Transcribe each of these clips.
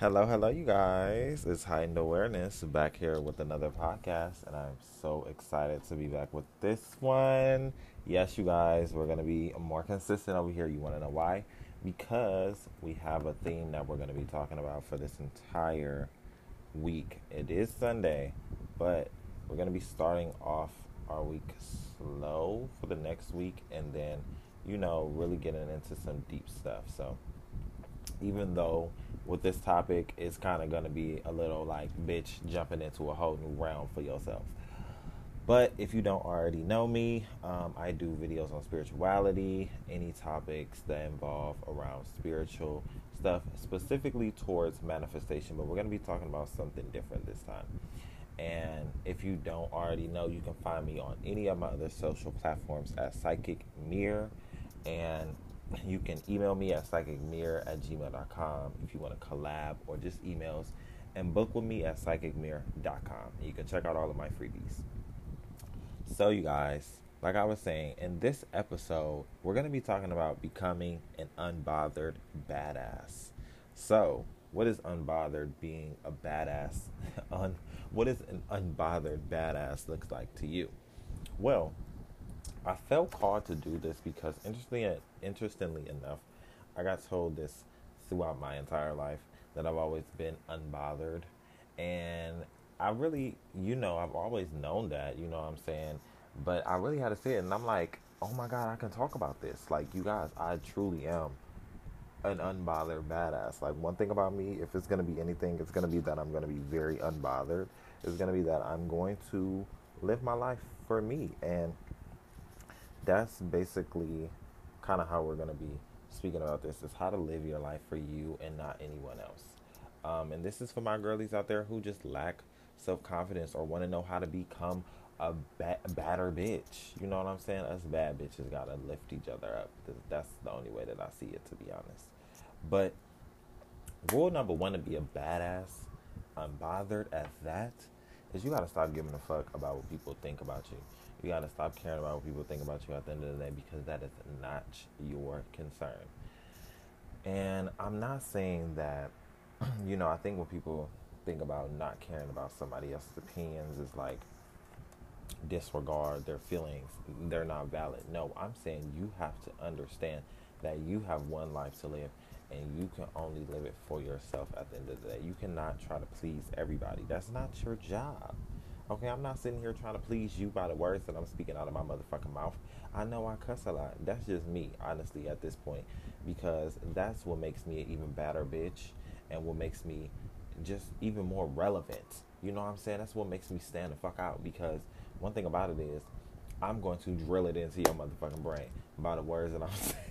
Hello, hello, you guys. It's Heightened Awareness back here with another podcast, and I'm so excited to be back with this one. Yes, you guys, we're going to be more consistent over here. You want to know why? Because we have a theme that we're going to be talking about for this entire week. It is Sunday, but we're going to be starting off our week slow for the next week and then, you know, really getting into some deep stuff. So, even though with this topic it's kind of going to be a little like bitch jumping into a whole new realm for yourself. But if you don't already know me, um, I do videos on spirituality, any topics that involve around spiritual stuff, specifically towards manifestation. But we're going to be talking about something different this time. And if you don't already know, you can find me on any of my other social platforms at Psychic Mirror. And you can email me at psychicmirror at gmail.com if you want to collab or just emails and book with me at psychicmirror.com. You can check out all of my freebies. So, you guys, like I was saying, in this episode, we're going to be talking about becoming an unbothered badass. So, what is unbothered being a badass? Un- what is an unbothered badass looks like to you? Well, I felt called to do this because, interestingly, interestingly enough, I got told this throughout my entire life that I've always been unbothered, and I really, you know, I've always known that. You know what I'm saying? But I really had to say it, and I'm like, oh my god, I can talk about this. Like, you guys, I truly am an unbothered badass. Like one thing about me, if it's gonna be anything, it's gonna be that I'm gonna be very unbothered. It's gonna be that I'm going to live my life for me and that's basically kind of how we're going to be speaking about this is how to live your life for you and not anyone else. Um, and this is for my girlies out there who just lack self confidence or want to know how to become a ba- badder bitch. You know what I'm saying? Us bad bitches got to lift each other up. That's the only way that I see it, to be honest. But rule number one to be a badass, unbothered at that, is you got to stop giving a fuck about what people think about you. You got to stop caring about what people think about you at the end of the day because that is not your concern. And I'm not saying that, you know, I think when people think about not caring about somebody else's opinions is like disregard their feelings, they're not valid. No, I'm saying you have to understand that you have one life to live and you can only live it for yourself at the end of the day. You cannot try to please everybody. That's not your job. Okay, I'm not sitting here trying to please you by the words that I'm speaking out of my motherfucking mouth. I know I cuss a lot. That's just me, honestly, at this point, because that's what makes me an even badder bitch and what makes me just even more relevant. You know what I'm saying? That's what makes me stand the fuck out because one thing about it is I'm going to drill it into your motherfucking brain by the words that I'm saying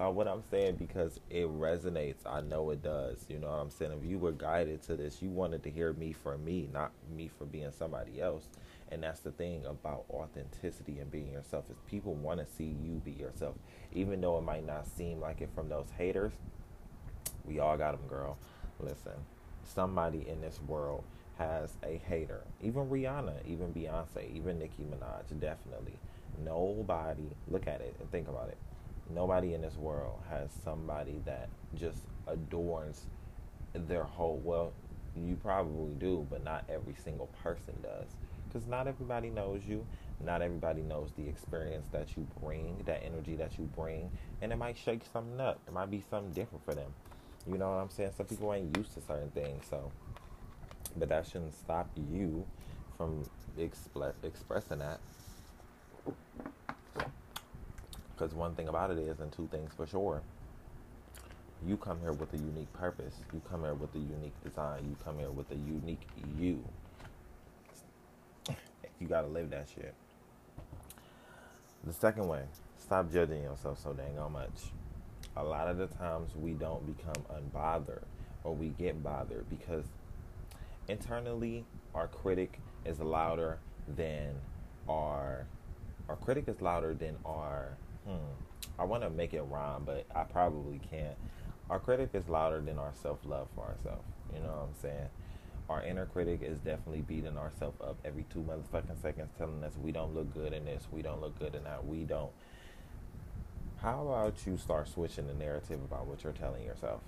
by what I'm saying because it resonates. I know it does. You know what I'm saying? If you were guided to this, you wanted to hear me for me, not me for being somebody else. And that's the thing about authenticity and being yourself is people want to see you be yourself, even though it might not seem like it from those haters. We all got them, girl. Listen, somebody in this world has a hater. Even Rihanna, even Beyonce, even Nicki Minaj, definitely. Nobody, look at it and think about it nobody in this world has somebody that just adorns their whole well you probably do but not every single person does. Because not everybody knows you. Not everybody knows the experience that you bring that energy that you bring and it might shake something up. It might be something different for them. You know what i'm saying? Some people ain't used to certain things so but that shouldn't stop you from expl- expressing that because one thing about it is, and two things for sure, you come here with a unique purpose. You come here with a unique design. You come here with a unique you. You got to live that shit. The second way, stop judging yourself so dang much. A lot of the times we don't become unbothered or we get bothered because internally our critic is louder than our our critic is louder than our Hmm. I want to make it rhyme, but I probably can't. Our critic is louder than our self love for ourselves. You know what I'm saying? Our inner critic is definitely beating ourselves up every two motherfucking seconds, telling us we don't look good in this, we don't look good in that, we don't. How about you start switching the narrative about what you're telling yourself?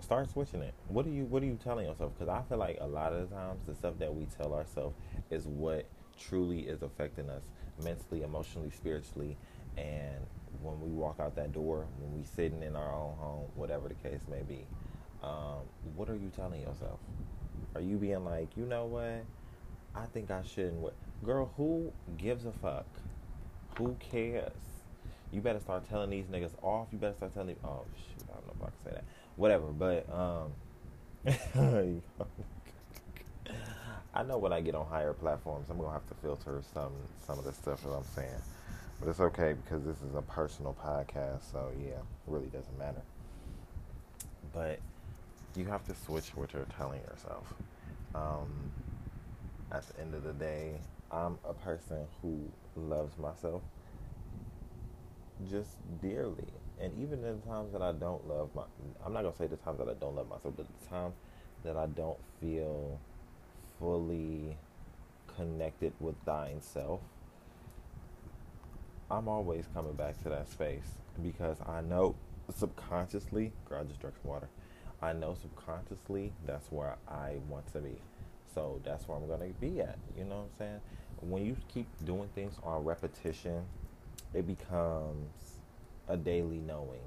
start switching it. What are you What are you telling yourself? Because I feel like a lot of the times the stuff that we tell ourselves is what truly is affecting us mentally, emotionally, spiritually, and when we walk out that door, when we sitting in our own home, whatever the case may be, um, what are you telling yourself? Are you being like, you know what? I think I shouldn't. What, girl? Who gives a fuck? Who cares? You better start telling these niggas off. You better start telling. Them, Oh shoot, I don't know if I can say that. Whatever, but um. I know when I get on higher platforms, I'm gonna have to filter some some of the stuff that I'm saying, but it's okay because this is a personal podcast, so yeah, it really doesn't matter. But you have to switch what you're telling yourself. Um, at the end of the day, I'm a person who loves myself just dearly. And even in times that I don't love my, I'm not gonna say the times that I don't love myself, but the times that I don't feel fully connected with thine self, I'm always coming back to that space because I know subconsciously, girl, I just drank some water. I know subconsciously that's where I want to be. So that's where I'm going to be at. You know what I'm saying? When you keep doing things on repetition, it becomes a daily knowing,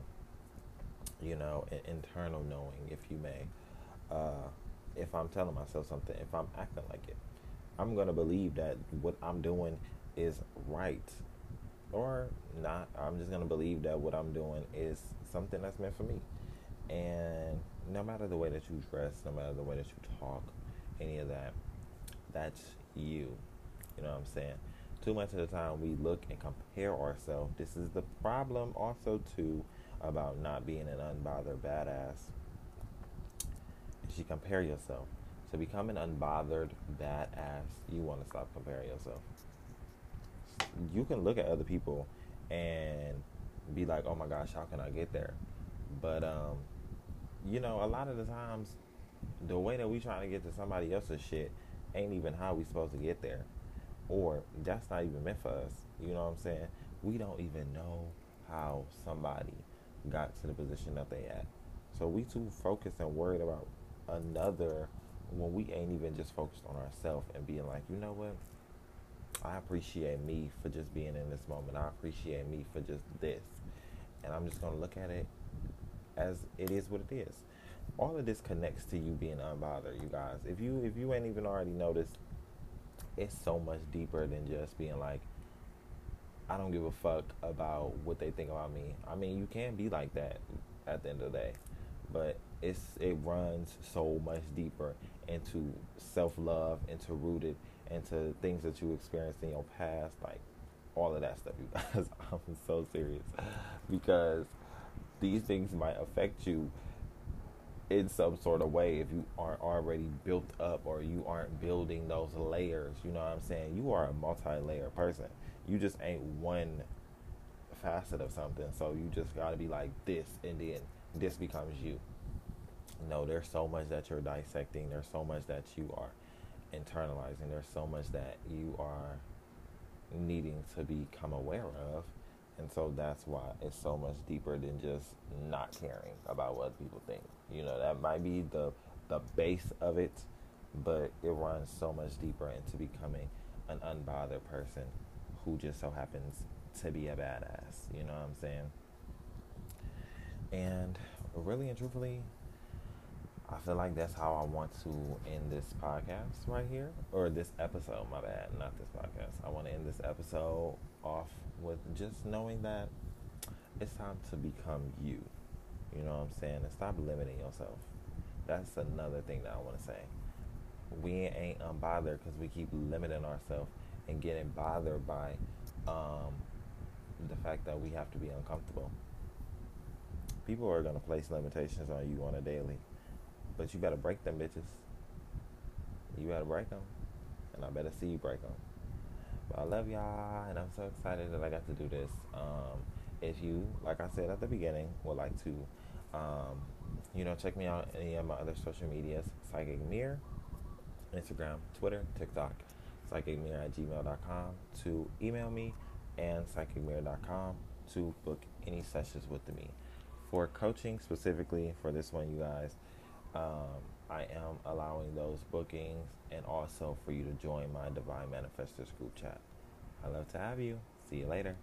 you know, an internal knowing, if you may. Uh, if I'm telling myself something, if I'm acting like it, I'm going to believe that what I'm doing is right or not. I'm just going to believe that what I'm doing is something that's meant for me. And no matter the way that you dress, no matter the way that you talk, any of that, that's you. You know what I'm saying? Too much of the time we look and compare ourselves. This is the problem also too about not being an unbothered badass. You compare yourself. To become an unbothered badass, you want to stop comparing yourself. You can look at other people and be like, "Oh my gosh, how can I get there?" But um, you know, a lot of the times, the way that we trying to get to somebody else's shit ain't even how we supposed to get there, or that's not even meant for us. You know what I'm saying? We don't even know how somebody got to the position that they at. So we too focused and worried about another when we ain't even just focused on ourselves and being like, you know what? I appreciate me for just being in this moment. I appreciate me for just this. And I'm just gonna look at it as it is what it is. All of this connects to you being unbothered, you guys. If you if you ain't even already noticed, it's so much deeper than just being like, I don't give a fuck about what they think about me. I mean, you can be like that at the end of the day, but it's it runs so much deeper into self love, into rooted, into things that you experienced in your past, like all of that stuff. You guys, I'm so serious because these things might affect you in some sort of way if you aren't already built up or you aren't building those layers. You know what I'm saying? You are a multi-layer person. You just ain't one facet of something. So you just got to be like this, and then this becomes you. No, there's so much that you're dissecting. There's so much that you are internalizing. There's so much that you are needing to become aware of and so that's why it's so much deeper than just not caring about what people think. You know, that might be the the base of it, but it runs so much deeper into becoming an unbothered person who just so happens to be a badass. You know what I'm saying? And really and truthfully, I feel like that's how I want to end this podcast right here, or this episode. My bad, not this podcast. I want to end this episode off with just knowing that it's time to become you. You know what I'm saying? And stop limiting yourself. That's another thing that I want to say. We ain't unbothered because we keep limiting ourselves and getting bothered by um, the fact that we have to be uncomfortable. People are going to place limitations on you on a daily, but you better break them bitches. You better break them, and I better see you break them. But I love y'all, and I'm so excited that I got to do this. Um, if you, like I said at the beginning, would like to, um, you know, check me out any of my other social medias, Psychic Mirror, Instagram, Twitter, TikTok, psychicmirror at gmail.com to email me and psychicmirror.com to book any sessions with me. for coaching specifically for this one, you guys, um, I am allowing those bookings and also for you to join my Divine Manifestors group chat. i love to have you. See you later.